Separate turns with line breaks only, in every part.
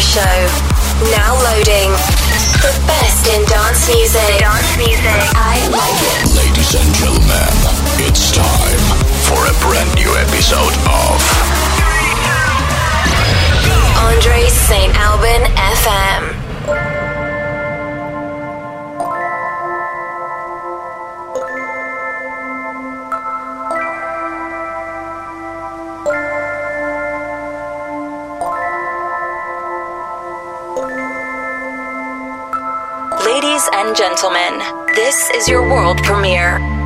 Show. Now loading. The best in dance music. Dance music. I like it.
Ladies and gentlemen, it's time for a brand new episode of
Andre St. Alban FM. Gentlemen, this is your world premiere.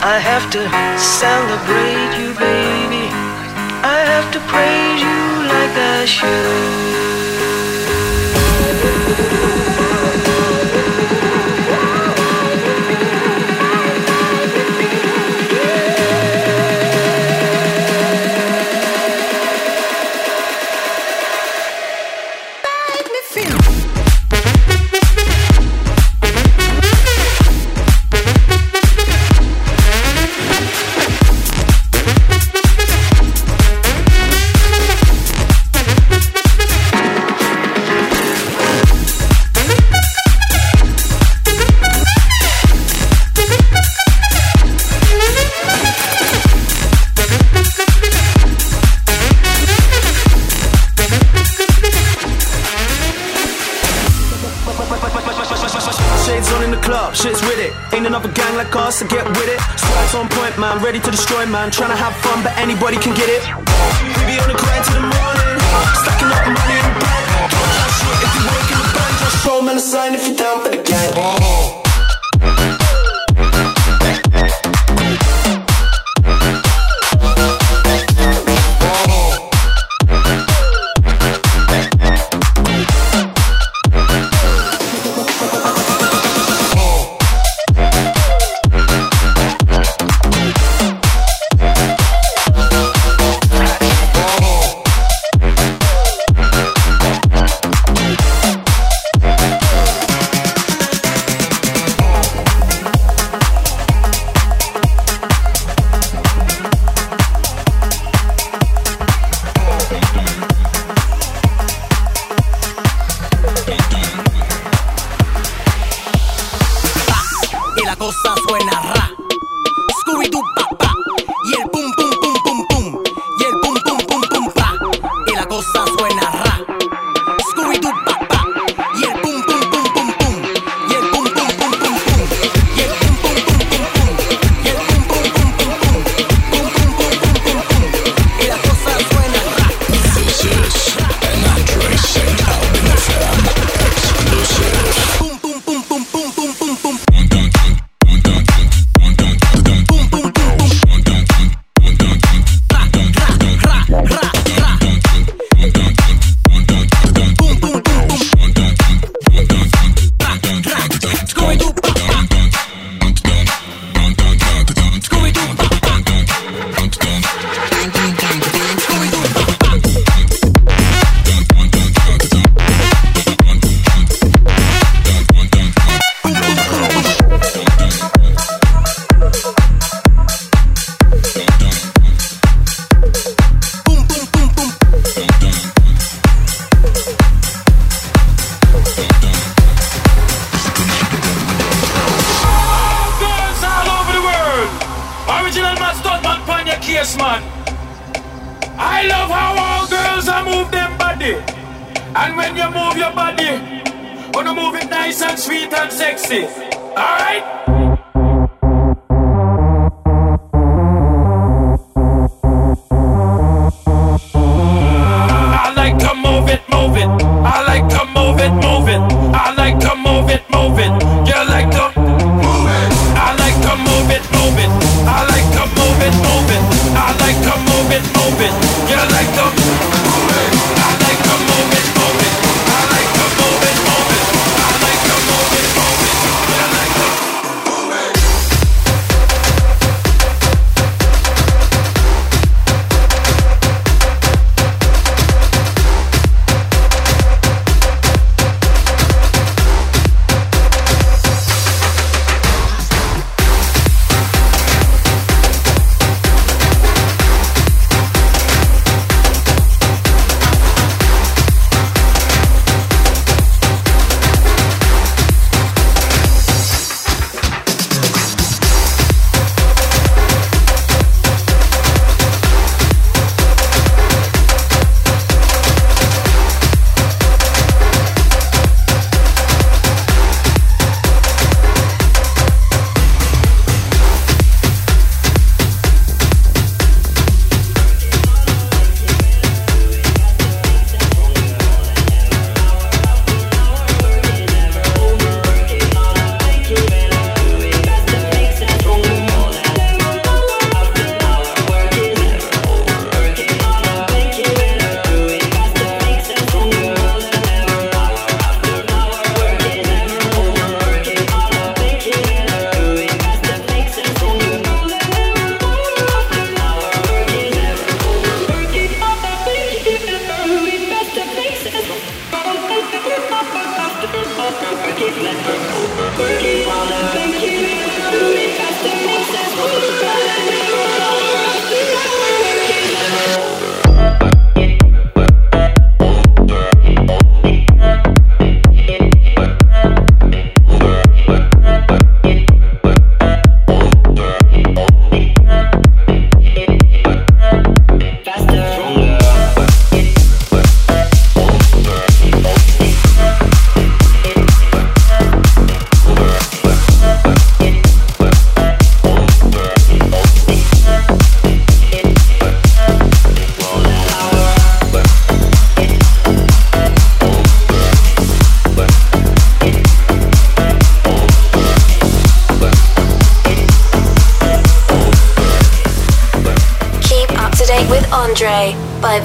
I have to celebrate you, baby. I have to praise you like I should.
anybody can get it.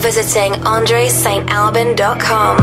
Visiting andresaintalban.com.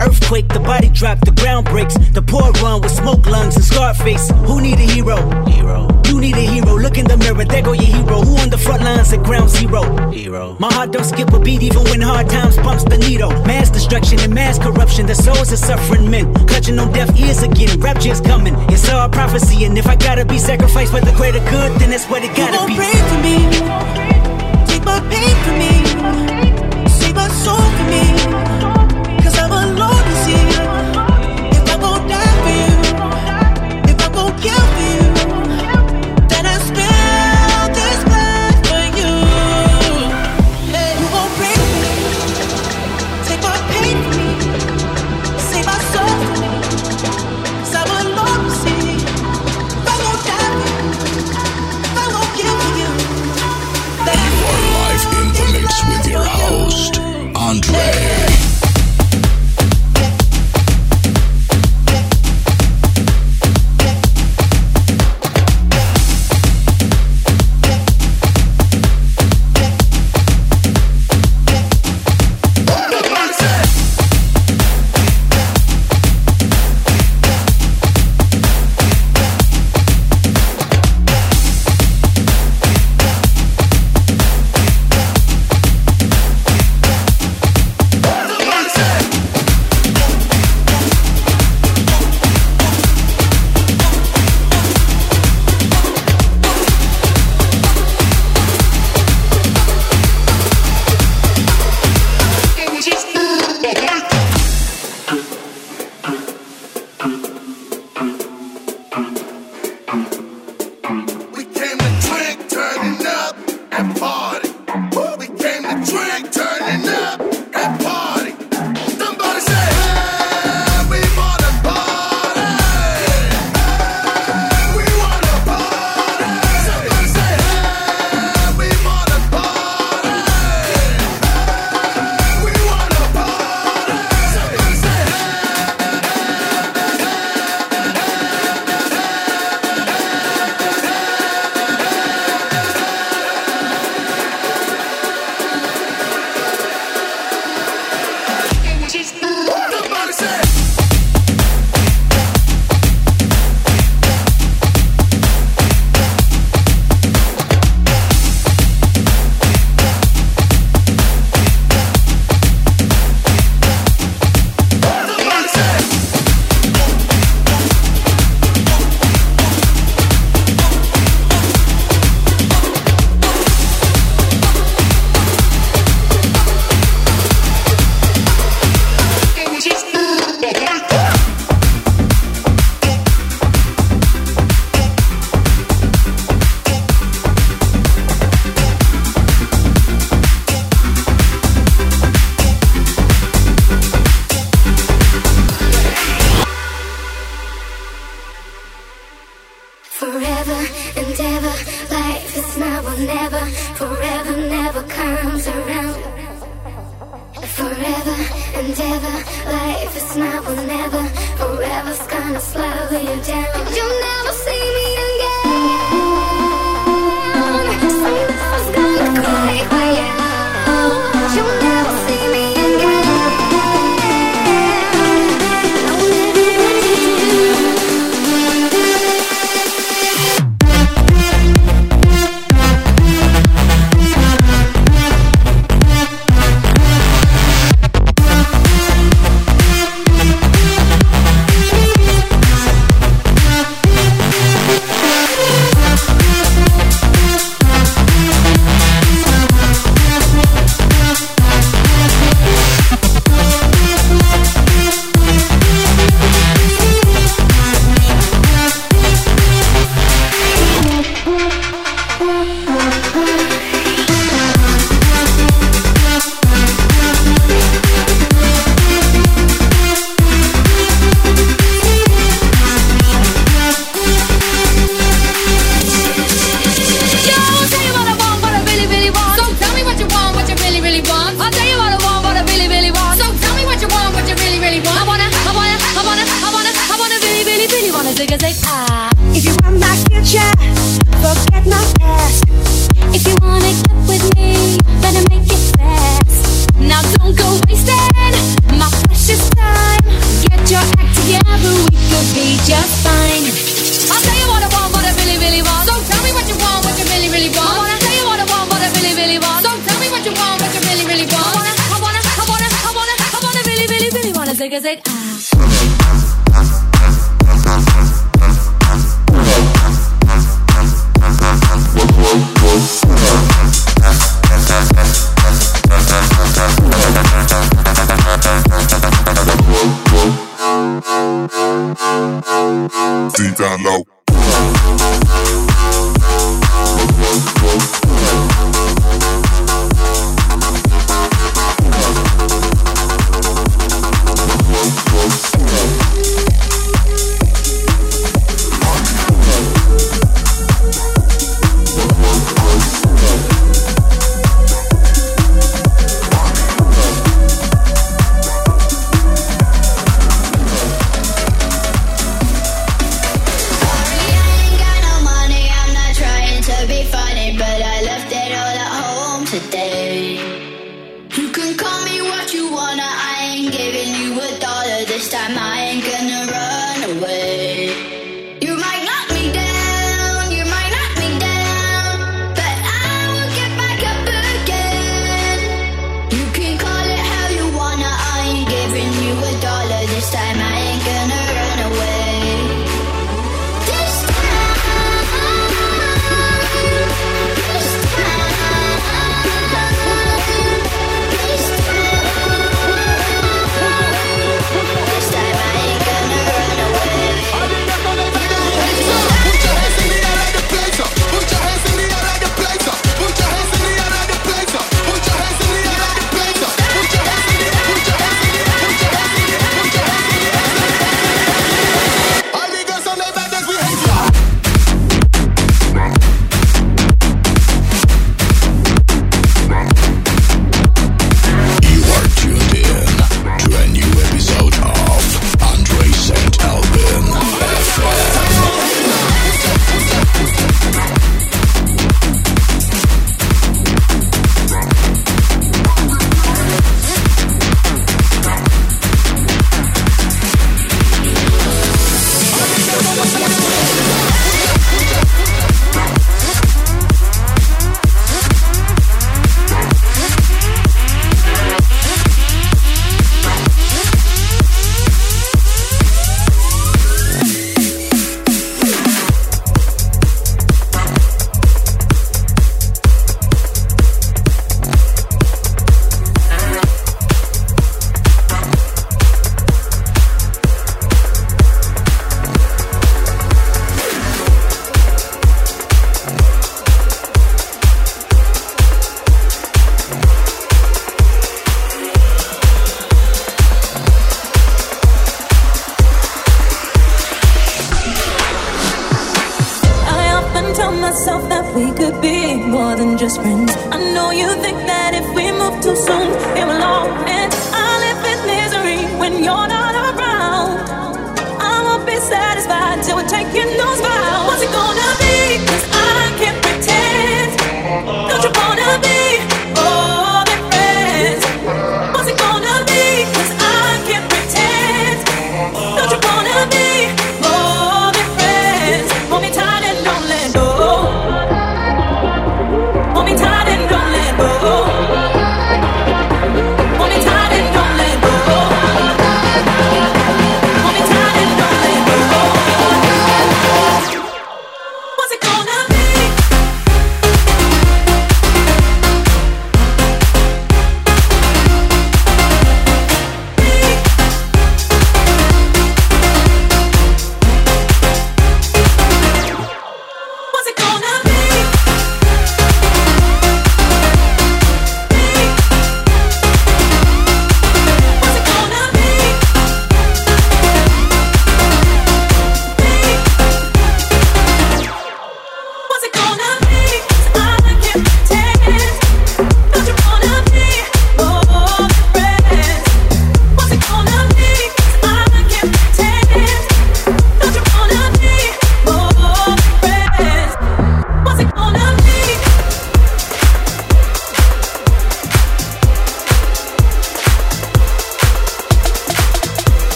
Earthquake, the body drop, the ground breaks. The poor run with smoke lungs and scar face. Who need a hero? Hero. You need a hero. Look in the mirror, there go your hero. Who on the front lines at ground zero? Hero. My heart don't skip a beat even when hard times bumps the needle. Mass destruction and mass corruption. The souls of suffering men. Clutching on deaf ears again. Rapture's coming. It's all prophecy. And if I gotta be sacrificed for the greater good, then that's what it gotta
be. Pray for me Take my pain for me. Save my soul for me.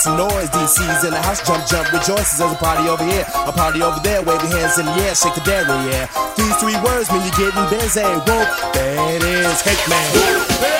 Some noise. DC's in the house, jump, jump, rejoices. There's a party over here, a party over there. Wave your hands in the air, shake the dairy, yeah. These three words mean you're getting busy. Whoop, that is Hate man.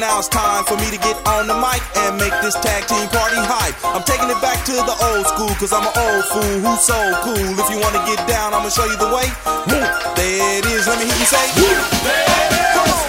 Now it's time for me to get on the mic and make this tag team party hype. I'm taking it back to the old school, cause I'm an old fool who's so cool. If you wanna get down, I'ma show you the way. There it is, let me hear you say. Woo, there it is. Come on,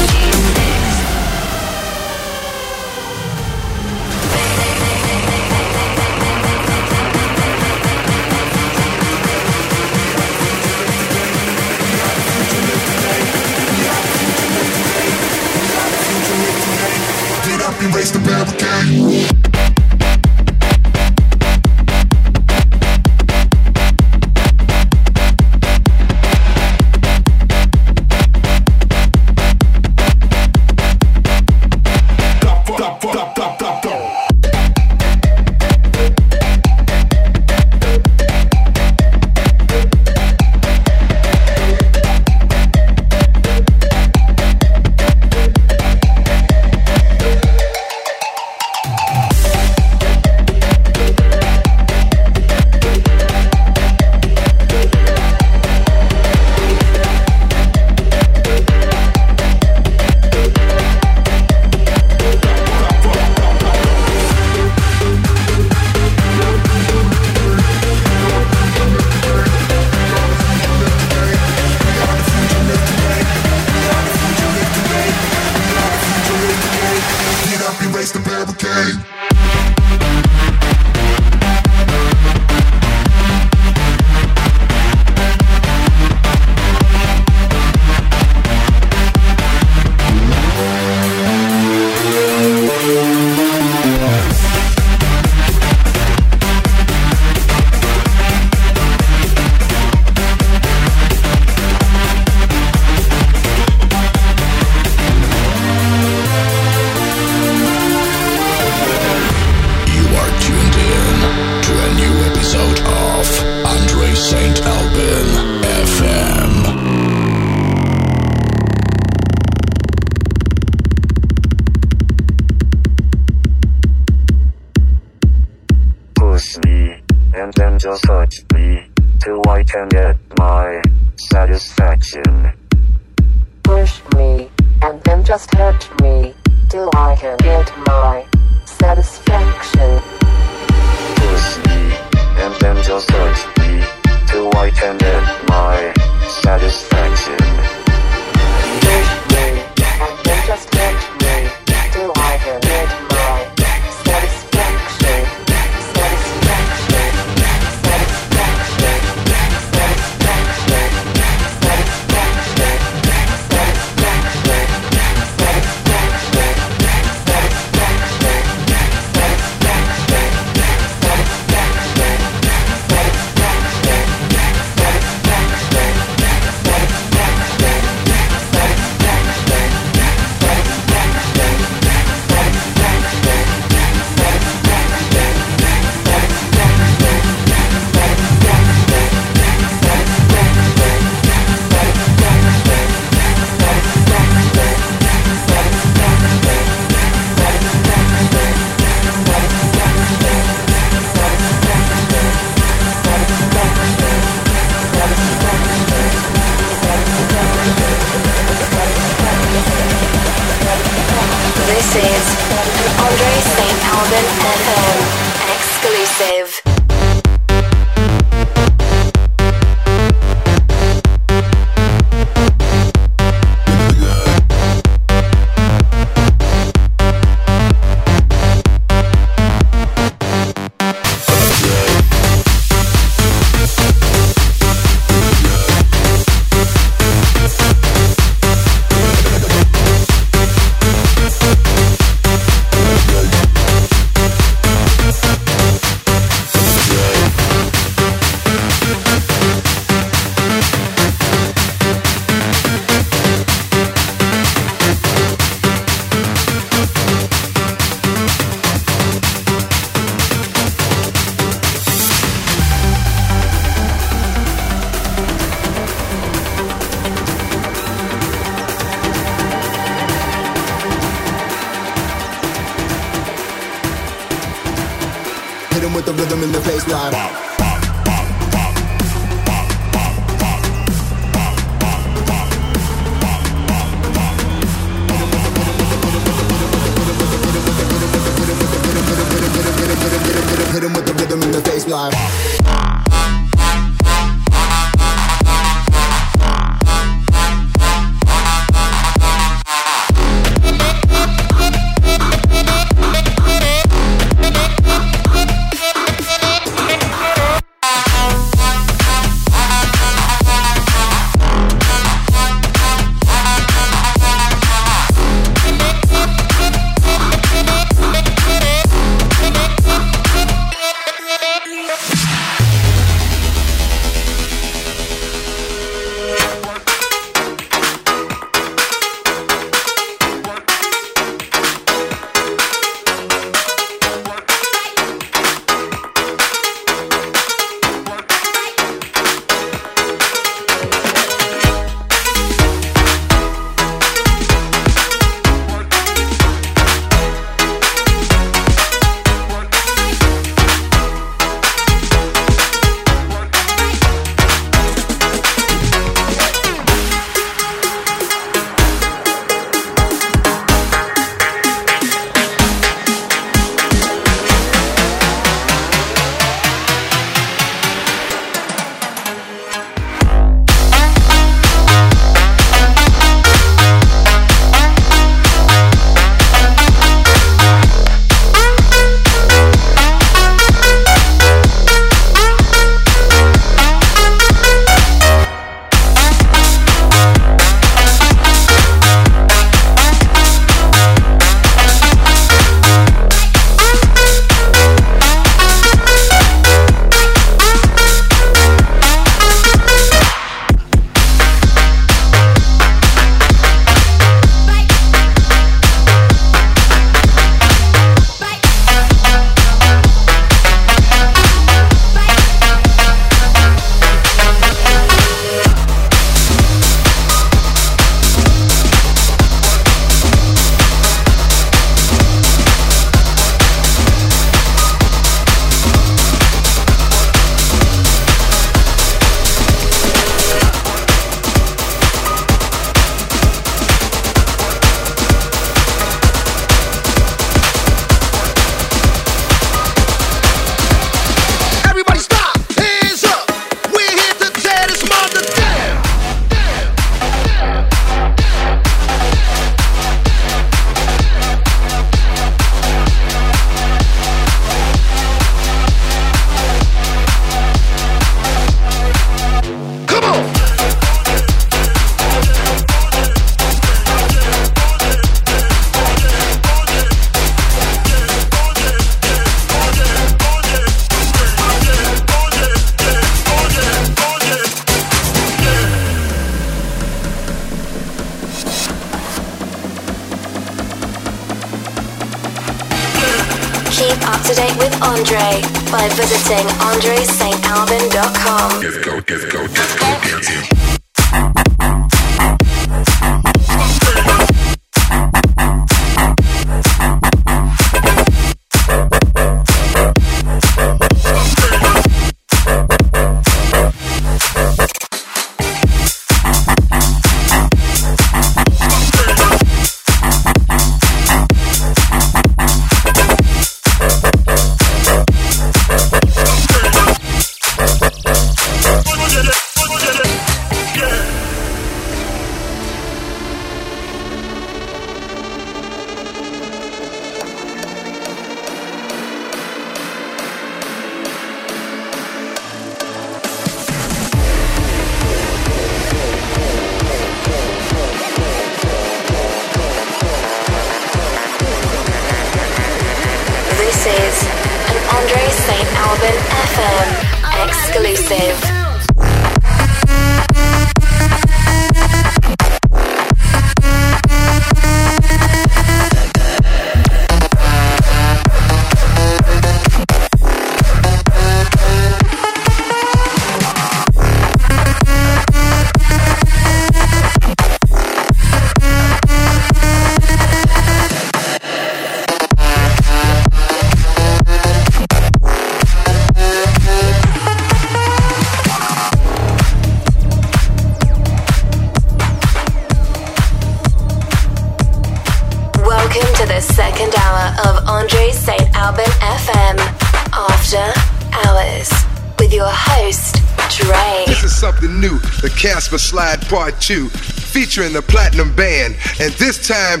Part 2 featuring the Platinum Band. And this time,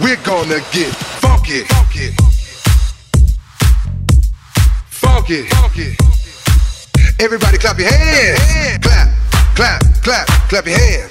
we're gonna get funky. Funky. Funky. funky. Everybody clap your hands. Clap, clap, clap, clap your hands.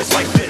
It's like
this.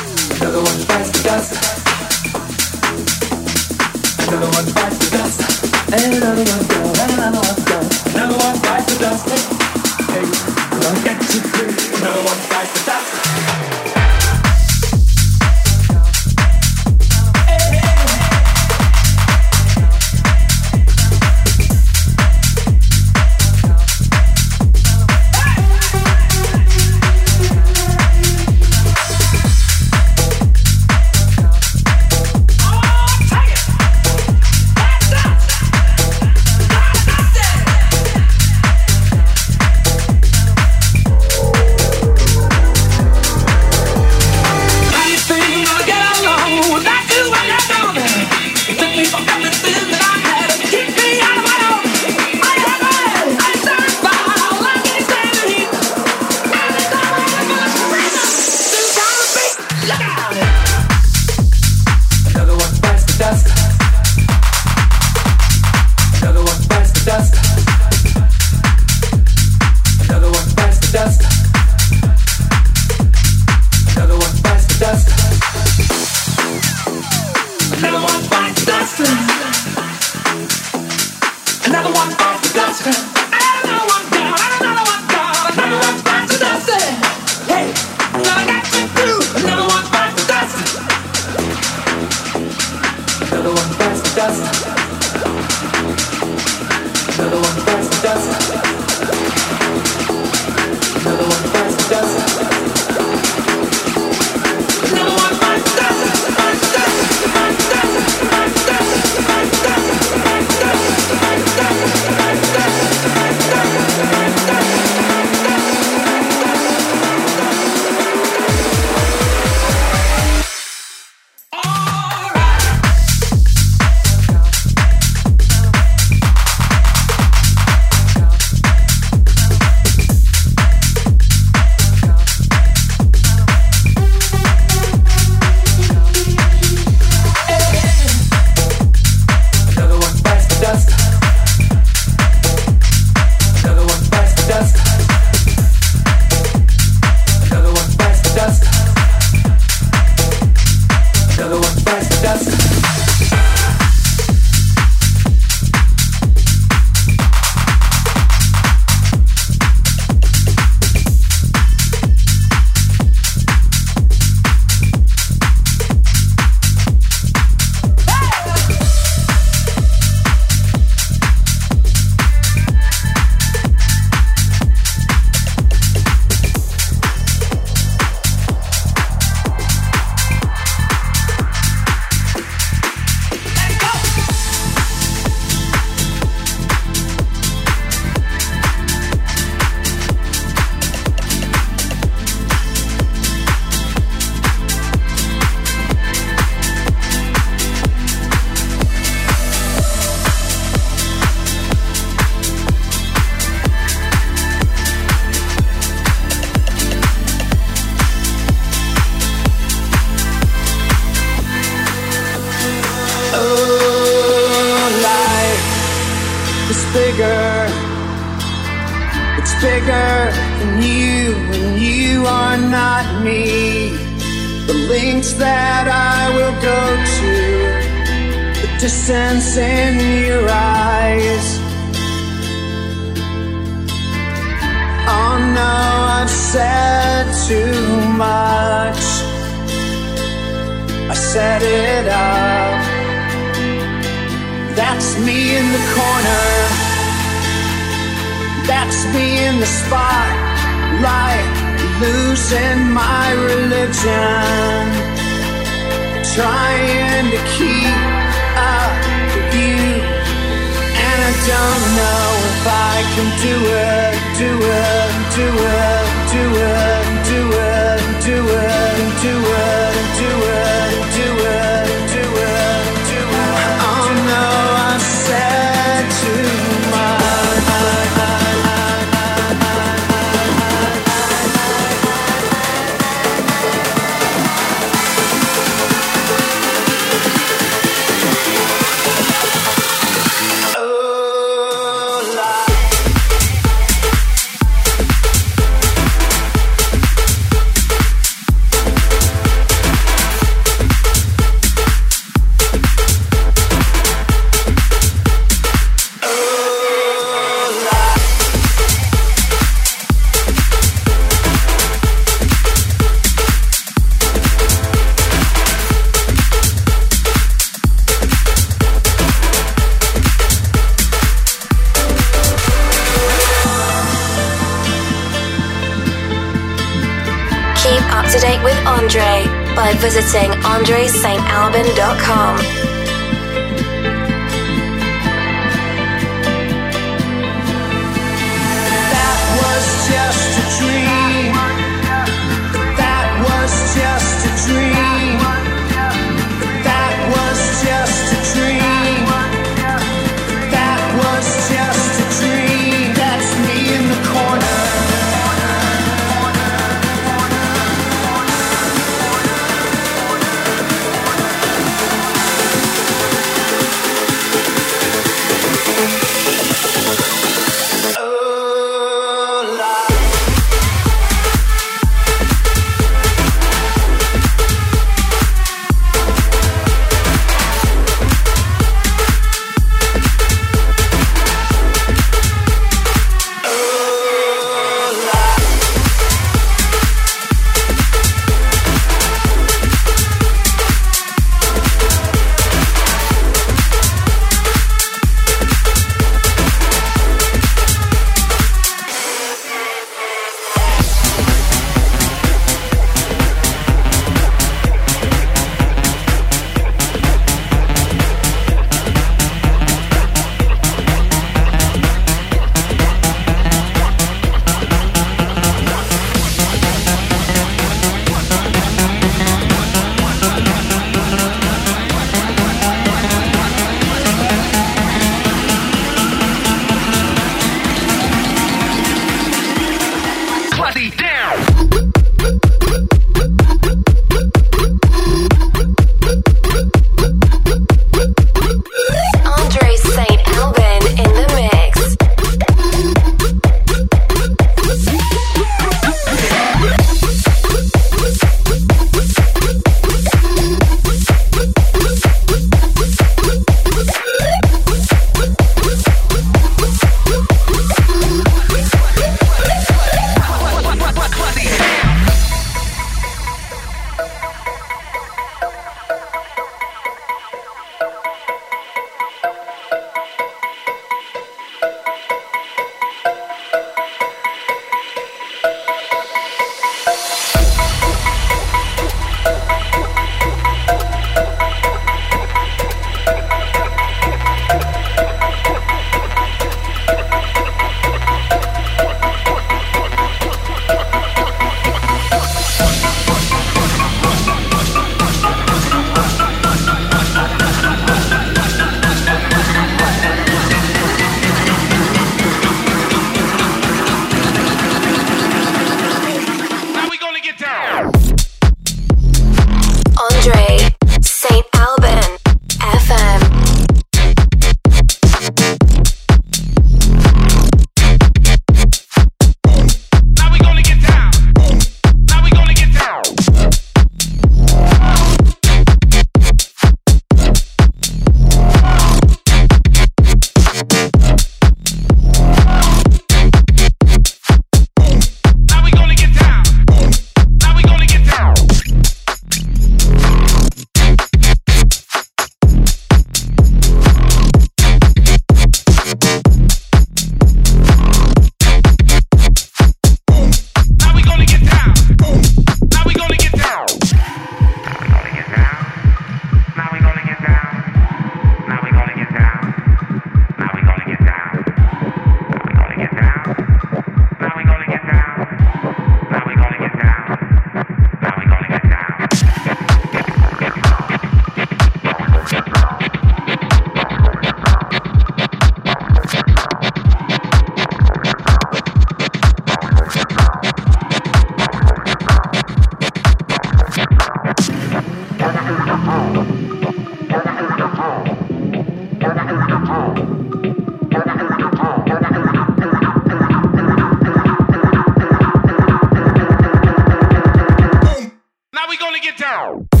gonna get down.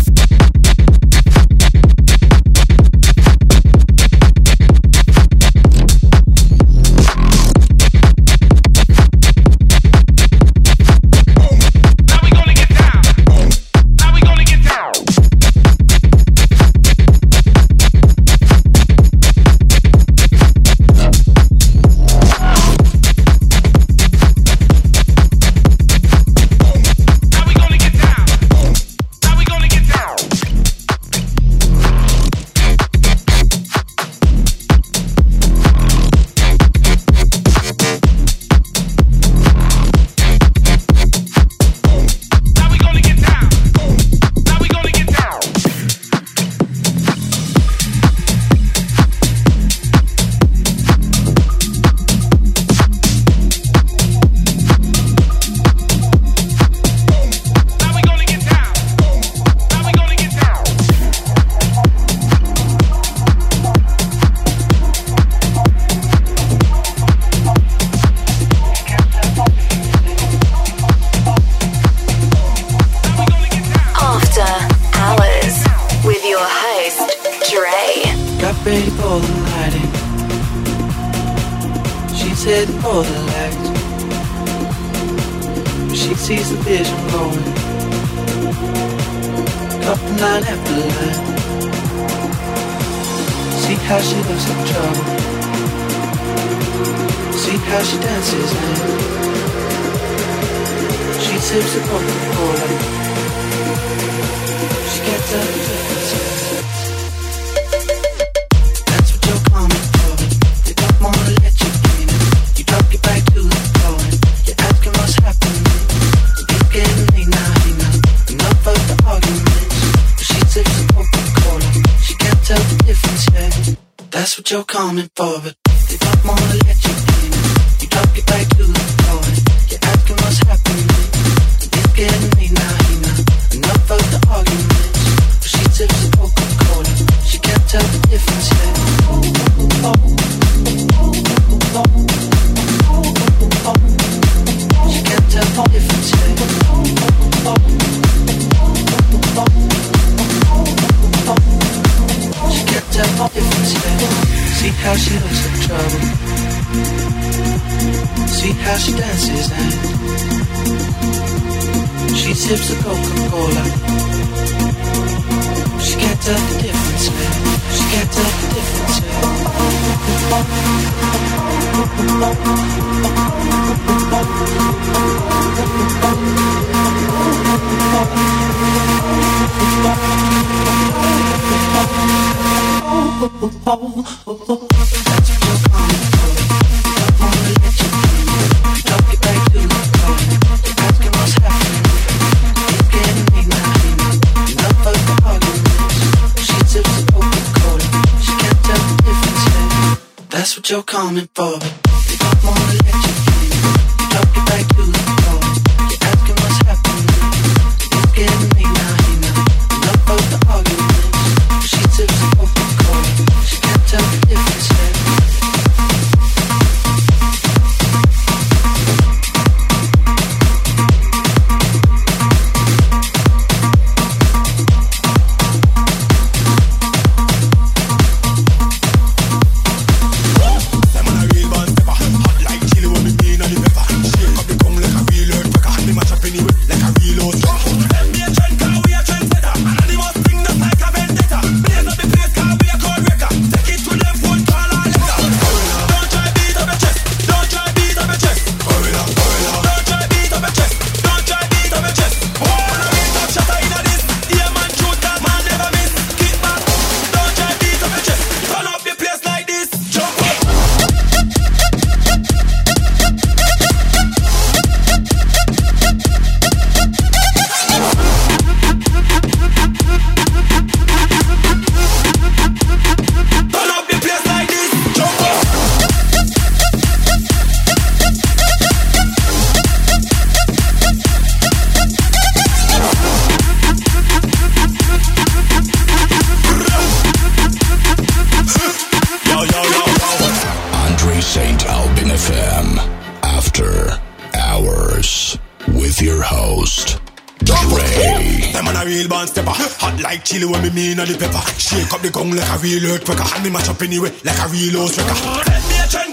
inna the
pepper. Shake up the gong like a real earthquaker. And me mash up anyway like a real old wrecker.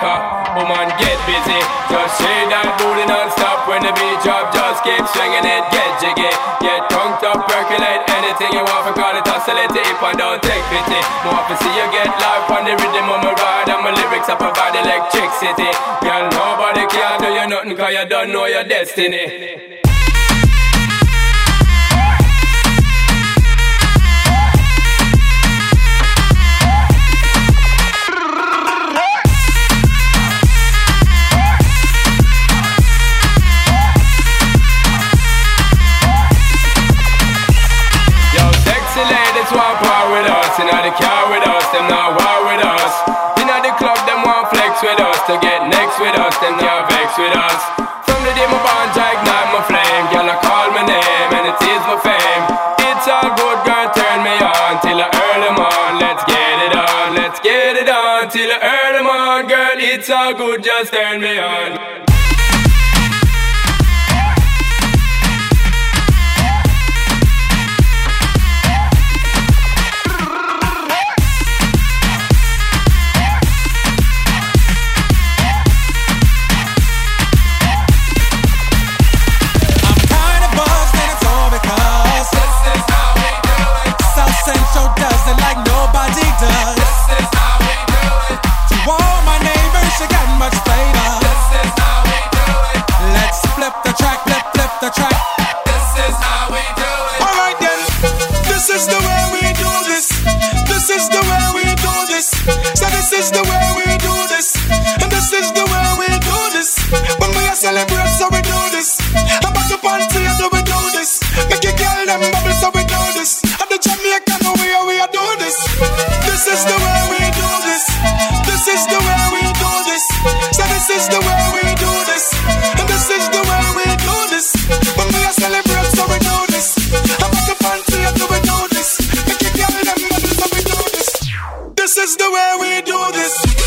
Rebecca. Woman, get busy. Just shake that booty non-stop when the beat drop. Just keep swinging it, get jiggy. Get drunk up, percolate anything you want. For call it oscillate if I don't take pity. More to see you get life on the rhythm of my ride. And my lyrics I provide electricity. Girl, nobody can do you nothing cause you don't know your destiny. Them can't vex with us. From the day my bond, I ignite my flame. Girl, I call my name and it is my fame. It's all good, girl, turn me on till I earn them. Let's get it on, let's get it on till I earn them. Girl, it's all good, just turn me on.
is the way we do this. This is the way we do this. So this is the way we do this. And this is the way we do this. When we are celebrate, so we do this. I'm like a fancy, so we do this. Make it girl, them so we do this. This is the way we do this.